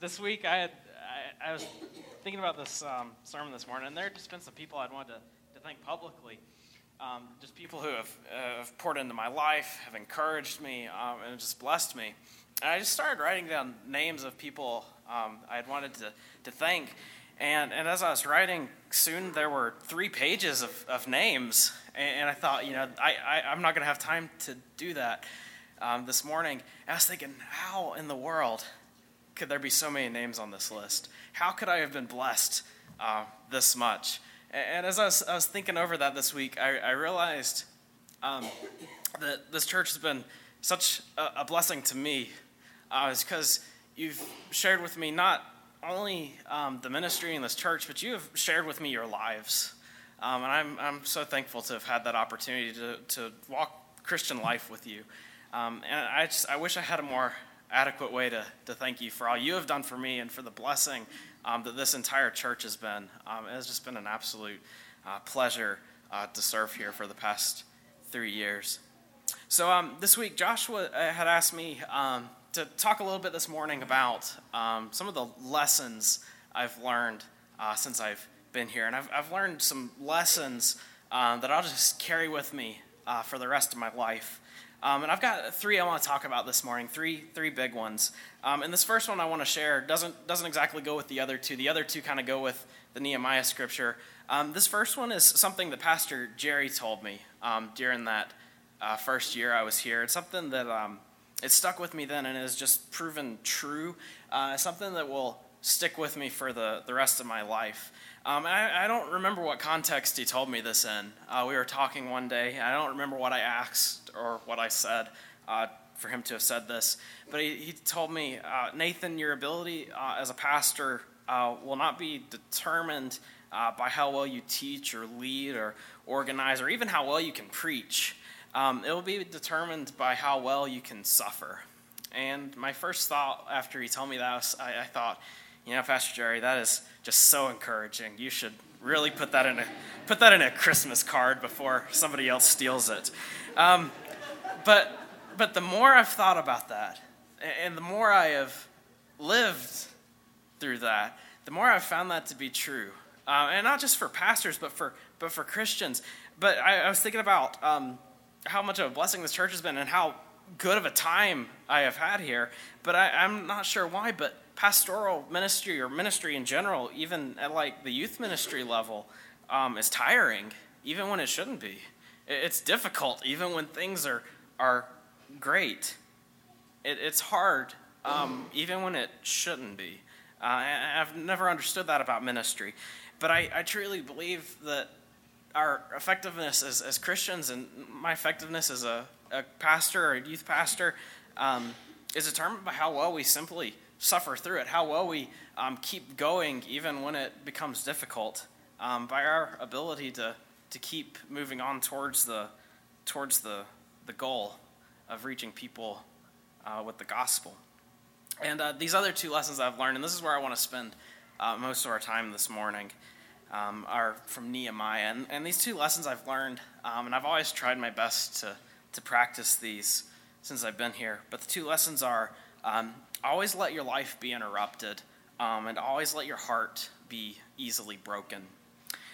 this week I had I, I was thinking about this um, sermon this morning, and there have just been some people I'd wanted to, to thank publicly. Um, just people who have, uh, have poured into my life, have encouraged me, um, and just blessed me. And I just started writing down names of people um, I had wanted to, to thank. And, and as I was writing, soon there were three pages of, of names. And, and I thought, you know, I, I, am not going to have time to do that um, this morning. And I was thinking, how in the world could there be so many names on this list? How could I have been blessed uh, this much? And as I was, I was, thinking over that this week, I, I realized um, that this church has been such a, a blessing to me. Uh, it's because you've shared with me not only um, the ministry in this church, but you have shared with me your lives. Um, and I'm, I'm so thankful to have had that opportunity to, to walk Christian life with you. Um, and I just I wish I had a more adequate way to, to thank you for all you have done for me and for the blessing um, that this entire church has been. Um, it has just been an absolute uh, pleasure uh, to serve here for the past three years. So um, this week, Joshua uh, had asked me um, to talk a little bit this morning about um, some of the lessons I've learned uh, since I've been here. And I've, I've learned some lessons um, that I'll just carry with me uh, for the rest of my life. Um, and I've got three I want to talk about this morning, three, three big ones. Um, and this first one I want to share doesn't, doesn't exactly go with the other two. The other two kind of go with the Nehemiah scripture. Um, this first one is something that Pastor Jerry told me um, during that uh, first year I was here. It's something that um, it stuck with me then and has just proven true. Uh, something that will stick with me for the, the rest of my life. Um, I, I, don't remember what context he told me this in. Uh, we were talking one day. I don't remember what I asked or what I said uh, for him to have said this. But he, he told me, uh, Nathan, your ability uh, as a pastor uh, will not be determined uh, by how well you teach or lead or organize or even how well you can preach. Um, it will be determined by how well you can suffer. And my first thought after he told me that was, I, I thought, you know, Pastor Jerry, that is just so encouraging. You should really put that in a put that in a Christmas card before somebody else steals it. Um, but but the more I've thought about that, and the more I have lived through that, the more I've found that to be true. Uh, and not just for pastors, but for but for Christians. But I, I was thinking about um, how much of a blessing this church has been, and how good of a time I have had here. But I, I'm not sure why. But pastoral ministry or ministry in general, even at like the youth ministry level, um, is tiring, even when it shouldn't be. It's difficult, even when things are are great. It, it's hard, um, even when it shouldn't be. Uh, I've never understood that about ministry, but I, I truly believe that our effectiveness as, as Christians and my effectiveness as a, a pastor or a youth pastor um, is determined by how well we simply suffer through it, how well we um, keep going even when it becomes difficult, um, by our ability to, to keep moving on towards the, towards the, the goal of reaching people uh, with the gospel. And uh, these other two lessons I've learned, and this is where I want to spend uh, most of our time this morning, um, are from Nehemiah. And, and, these two lessons I've learned, um, and I've always tried my best to, to practice these since I've been here. But the two lessons are um, always let your life be interrupted, um, and always let your heart be easily broken.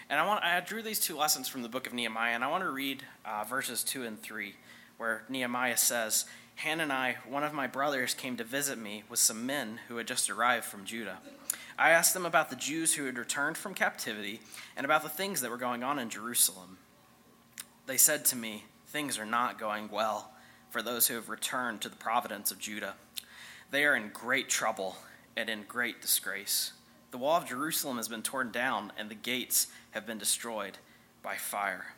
And I want I drew these two lessons from the book of Nehemiah, and I want to read uh, verses two and three, where Nehemiah says, Hanani, one of my brothers, came to visit me with some men who had just arrived from Judah. I asked them about the Jews who had returned from captivity and about the things that were going on in Jerusalem. They said to me, Things are not going well for those who have returned to the providence of Judah. They are in great trouble and in great disgrace. The wall of Jerusalem has been torn down, and the gates have been destroyed by fire.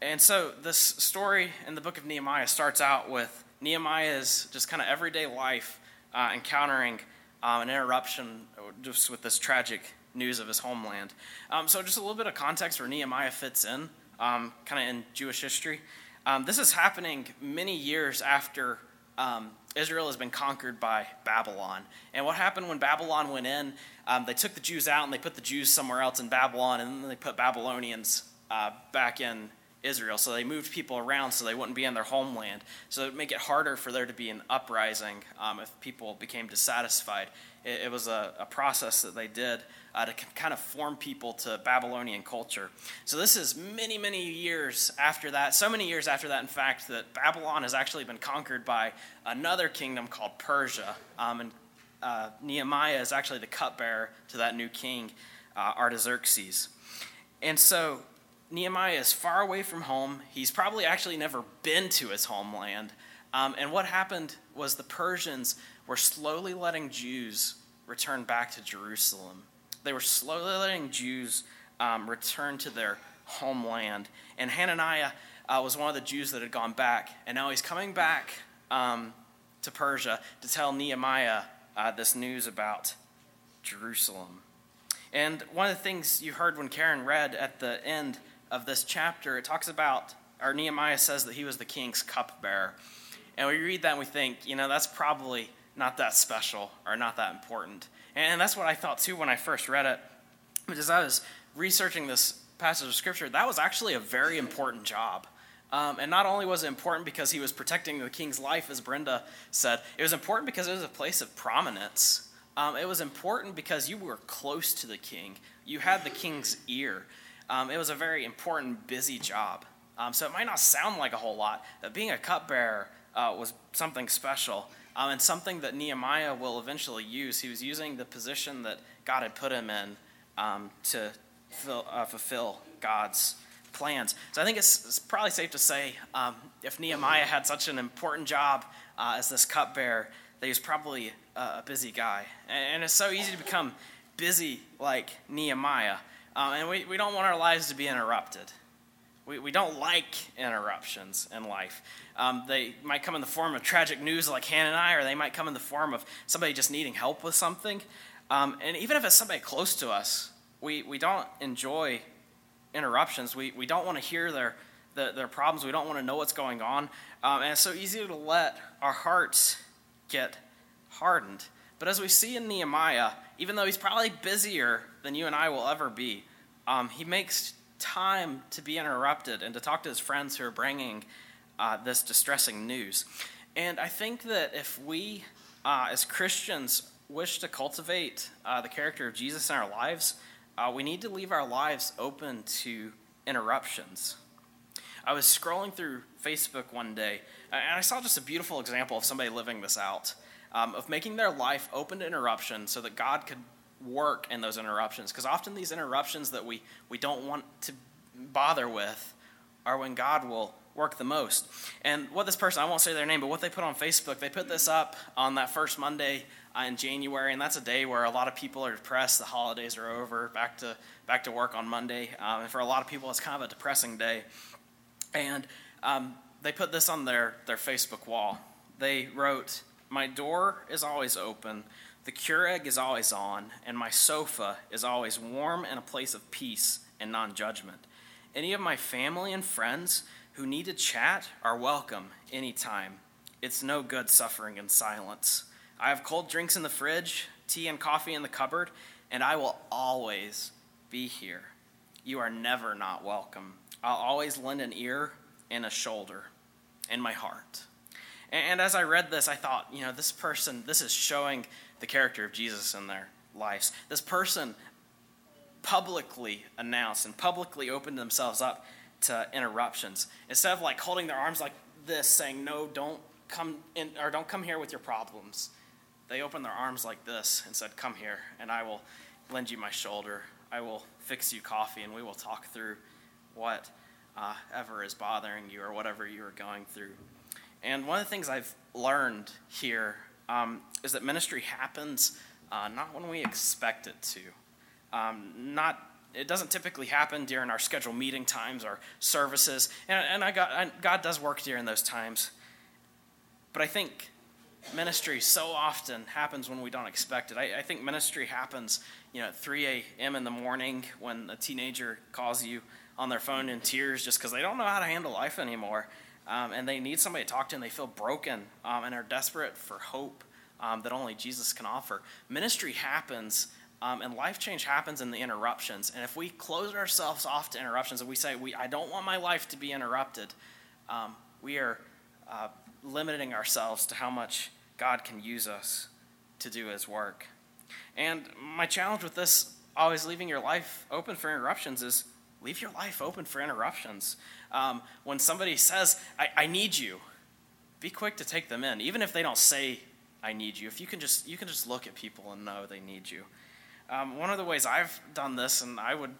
And so, this story in the book of Nehemiah starts out with Nehemiah's just kind of everyday life uh, encountering um, an interruption just with this tragic news of his homeland. Um, so, just a little bit of context where Nehemiah fits in, um, kind of in Jewish history. Um, this is happening many years after um, Israel has been conquered by Babylon. And what happened when Babylon went in? Um, they took the Jews out and they put the Jews somewhere else in Babylon, and then they put Babylonians uh, back in Israel. So they moved people around so they wouldn't be in their homeland. So it would make it harder for there to be an uprising um, if people became dissatisfied. It, was a, a, process that they did uh, to kind of form people to Babylonian culture. So this is many, many years after that. So many years after that, in fact, that Babylon has actually been conquered by another kingdom called Persia. Um, and uh, Nehemiah is actually the cupbearer to that new king, uh, Artaxerxes. And so Nehemiah is far away from home. He's probably actually never been to his homeland. Um, and what happened was the Persians were slowly letting Jews return back to Jerusalem. They were slowly letting Jews um, return to their homeland. And Hananiah uh, was one of the Jews that had gone back. And now he's coming back um, to Persia to tell Nehemiah uh, this news about Jerusalem. And one of the things you heard when Karen read at the end of this chapter, it talks about, or Nehemiah says that he was the king's cupbearer. And we read that and we think, you know, that's probably not that special or not that important. And that's what I thought too when I first read it. But as I was researching this passage of scripture, that was actually a very important job. Um, and not only was it important because he was protecting the king's life, as Brenda said, it was important because it was a place of prominence. Um, it was important because you were close to the king, you had the king's ear. Um, it was a very important, busy job. Um, so it might not sound like a whole lot, but being a cupbearer uh, was something special um, and something that Nehemiah will eventually use. He was using the position that God had put him in um, to fill, uh, fulfill God's plans. So I think it's, it's probably safe to say um, if Nehemiah had such an important job uh, as this cupbearer, that he was probably a busy guy. And, and, it's so easy to become busy like Nehemiah. Uh, and we, we don't want our lives to be interrupted. We, we don't like interruptions in life. Um, they might come in the form of tragic news like Hanani, or they might come in the form of somebody just needing help with something. Um, and even if it's somebody close to us, we, we don't enjoy interruptions. We, we don't want to hear their, the, their problems. We don't want to know what's going on. Um, and it's so easy to let our hearts get hardened. But as we see in Nehemiah, even though he's probably busier than you and I will ever be, um, he makes time to be interrupted and to talk to his friends who are bringing uh, this distressing news. And I think that if we, uh, as Christians, wish to cultivate uh, the character of Jesus in our lives, uh, we need to leave our lives open to interruptions. I was scrolling through Facebook one day, and I saw just a beautiful example of somebody living this out, um, of making their life open to interruption so that God could work in those interruptions. Because often these interruptions that we, we don't want to bother with are when God will work the most. And what this person, I won't say their name, but what they put on Facebook, they put this up on that first Monday uh, in January, and that's a day where a lot of people are depressed. The holidays are over, back to back to work on Monday, um, and for a lot of people, it's kind of a depressing day. And um, they put this on their their Facebook wall. They wrote, "My door is always open." The Keurig is always on, and my sofa is always warm and a place of peace and non judgment. Any of my family and friends who need to chat are welcome anytime. It's no good suffering in silence. I have cold drinks in the fridge, tea and coffee in the cupboard, and I will always be here. You are never not welcome. I'll always lend an ear and a shoulder and my heart. And as I read this, I thought, you know, this person, this is showing the character of Jesus in their lives. This person publicly announced and publicly opened themselves up to interruptions. Instead of like holding their arms like this, saying, no, don't come in, or don't come here with your problems they opened their arms like this and said, Come here, and I will lend you my shoulder. I will fix you coffee, and we will talk through what uh, ever is bothering you or whatever you are going through. And one of the things I've learned here um, is that ministry happens uh, not when we expect it to. Um, not it doesn't typically happen during our scheduled meeting times or services, and, and I got, I, God does work during those times. But I think ministry so often happens when we don't expect it. I, I, think ministry happens, you know, at 3 a.m. in the morning when a teenager calls you on their phone in tears just because they don't know how to handle life anymore. Um, and they need somebody to talk to and they feel broken um, and are desperate for hope um, that only Jesus can offer. Ministry happens Um, and life change happens in the interruptions. And if we close ourselves off to interruptions and we say, we, I don't want my life to be interrupted, um, we are uh, limiting ourselves to how much God can use us to do his work. And my challenge with this, always leaving your life open for interruptions, is leave your life open for interruptions. Um, when somebody says, I, I need you, be quick to take them in, even if they don't say, I need you. If you can just, you can just look at people and know they need you. Um, one of the ways I've done this, and I would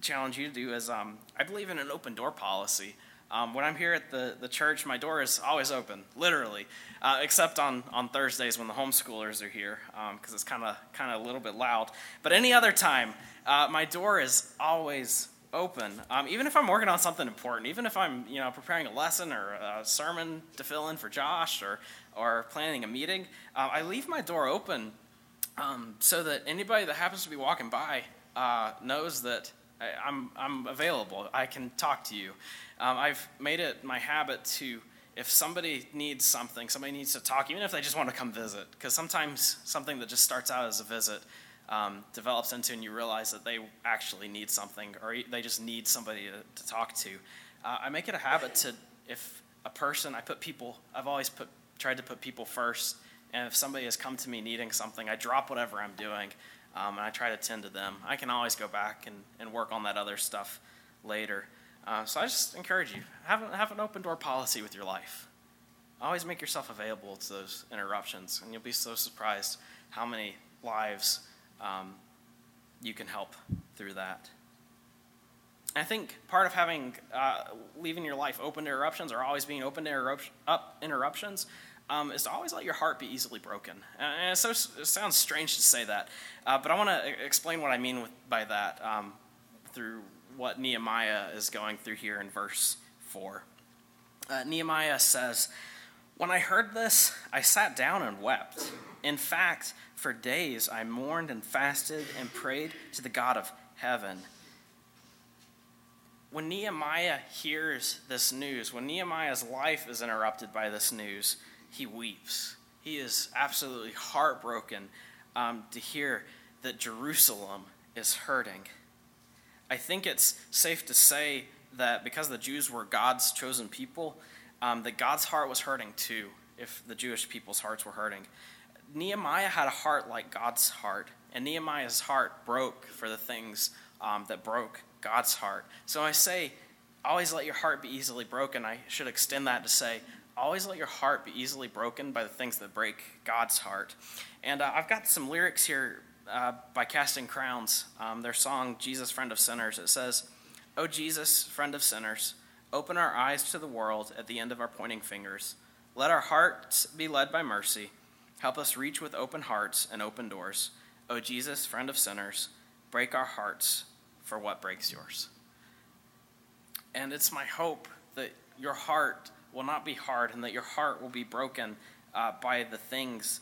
challenge you to do, is um, I believe in an open door policy. Um, when I'm here at the, the church, my door is always open, literally, uh, except on, on Thursdays when the homeschoolers are here, because um, it's kind of kind of a little bit loud. But any other time, uh, my door is always open. Um, even if I'm working on something important, even if I'm you know preparing a lesson or a sermon to fill in for Josh or or planning a meeting, uh, I leave my door open um, so that anybody that happens to be walking by uh, knows that I, am I'm, I'm available. I can talk to you. Um, I've made it my habit to, if somebody needs something, somebody needs to talk, even if they just want to come visit, because sometimes something that just starts out as a visit um, develops into and you realize that they actually need something or they just need somebody to, to talk to. Uh, I make it a habit to, if a person, I put people, I've always put, tried to put people first and if somebody has come to me needing something, I drop whatever I'm doing um, and I try to tend to them. I can always go back and, and work on that other stuff later. Uh, so I just encourage you have, have an open door policy with your life. Always make yourself available to those interruptions, and you'll be so surprised how many lives um, you can help through that. I think part of having uh, leaving your life open to interruptions or always being open to up interruptions um, is to always let your heart be easily broken. And so, it sounds strange to say that, uh, but I want to explain what I mean with, by that um, through what Nehemiah is going through here in verse 4. Uh, Nehemiah says, When I heard this, I sat down and wept. In fact, for days I mourned and fasted and prayed to the God of heaven. When Nehemiah hears this news, when Nehemiah's life is interrupted by this news, he weeps. He is absolutely heartbroken um, to hear that Jerusalem is hurting. I think it's safe to say that because the Jews were God's chosen people, um, that God's heart was hurting too, if the Jewish people's hearts were hurting. Nehemiah had a heart like God's heart, and Nehemiah's heart broke for the things um, that broke God's heart. So I say, always let your heart be easily broken. I should extend that to say, always let your heart be easily broken by the things that break God's heart. And uh, I've got some lyrics here uh, by Casting Crowns, um, their song, Jesus, Friend of Sinners. It says, O Jesus, friend of sinners, open our eyes to the world at the end of our pointing fingers. Let our hearts be led by mercy. Help us reach with open hearts and open doors. O Jesus, friend of sinners, break our hearts for what breaks yours. And it's my hope that your heart will not be hard and that your heart will be broken uh, by the things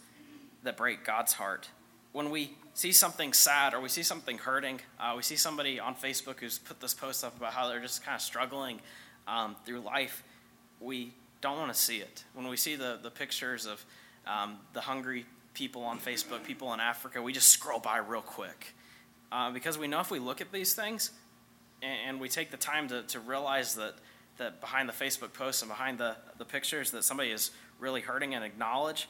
that break God's heart. When we see something sad or we see something hurting, uh, we see somebody on Facebook who's put this post up about how they're just kind of struggling um, through life, we don't want to see it. When we see the, the pictures of um, the hungry people on Facebook, people in Africa, we just scroll by real quick. Uh, because we know if we look at these things and, and we take the time to, to realize that that behind the Facebook posts and behind the, the pictures that somebody is really hurting and acknowledge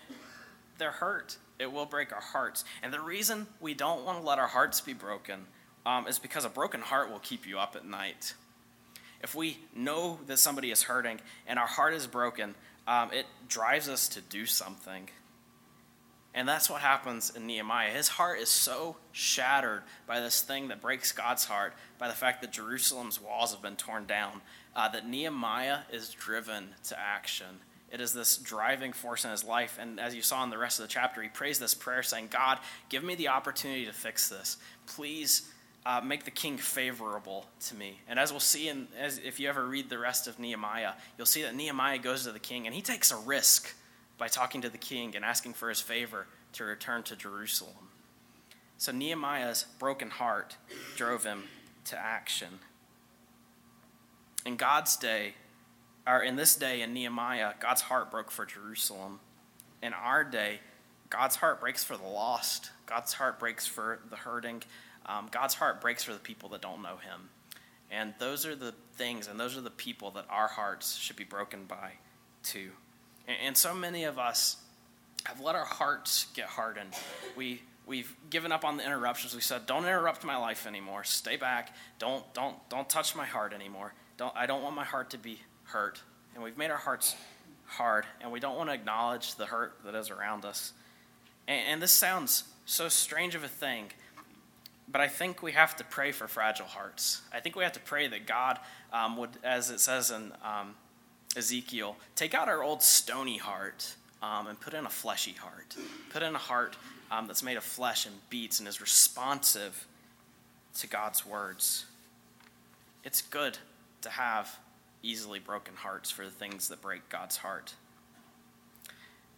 they're hurt. It will break our hearts. And the reason we don't want to let our hearts be broken um, is because a broken heart will keep you up at night. If we know that somebody is hurting and our heart is broken, um, it drives us to do something. And that's what happens in Nehemiah. His heart is so shattered by this thing that breaks God's heart, by the fact that Jerusalem's walls have been torn down, uh, that Nehemiah is driven to action. It is this driving force in his life. And as you saw in the rest of the chapter, he prays this prayer saying, God, give me the opportunity to fix this. Please uh, make the king favorable to me. And as we'll see, in, as, if you ever read the rest of Nehemiah, you'll see that Nehemiah goes to the king and he takes a risk by talking to the king and asking for his favor to return to Jerusalem. So Nehemiah's broken heart drove him to action in God's day, or in this day in Nehemiah, God's heart broke for Jerusalem. In our day, God's heart breaks for the lost. God's heart breaks for the hurting. Um, God's heart breaks for the people that don't know Him. And those are the things and those are the people that our hearts should be broken by, too. And, and so many of us have let our hearts get hardened. We we've given up on the interruptions. We said, "Don't interrupt my life anymore. Stay back. Don't don't don't touch my heart anymore. Don't I don't want my heart to be hurt." And we've made our hearts hard, and we don't want to acknowledge the hurt that is around us. And, and this sounds so strange of a thing, but I think we have to pray for fragile hearts. I think we have to pray that God um, would, as it says in um, Ezekiel, take out our old stony heart um, and put in a fleshy heart. Put in a heart um, that's made of flesh and beats and is responsive to God's words. It's good to have easily broken hearts for the things that break God's heart.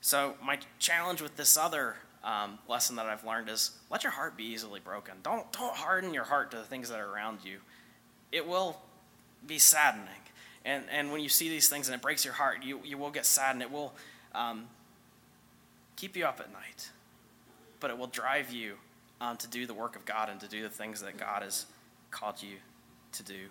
So, my challenge with this other um, lesson that I've learned is let your heart be easily broken. Don't, don't harden your heart to the things that are around you. It will be saddening. And, and when you see these things and it breaks your heart, you, you will get sad and it will um, keep you up at night. But it will drive you um, to do the work of God and to do the things that God has called you to do.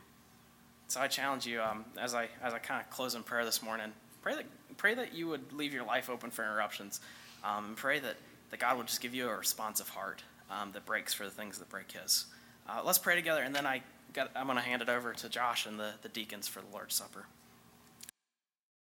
So I challenge you um, as I as I kind of close in prayer this morning. Pray that pray that you would leave your life open for interruptions, um, and pray that that God will just give you a responsive heart um, that breaks for the things that break His. Uh, let's pray together, and then I got, I'm going to hand it over to Josh and the, the deacons for the Lord's Supper.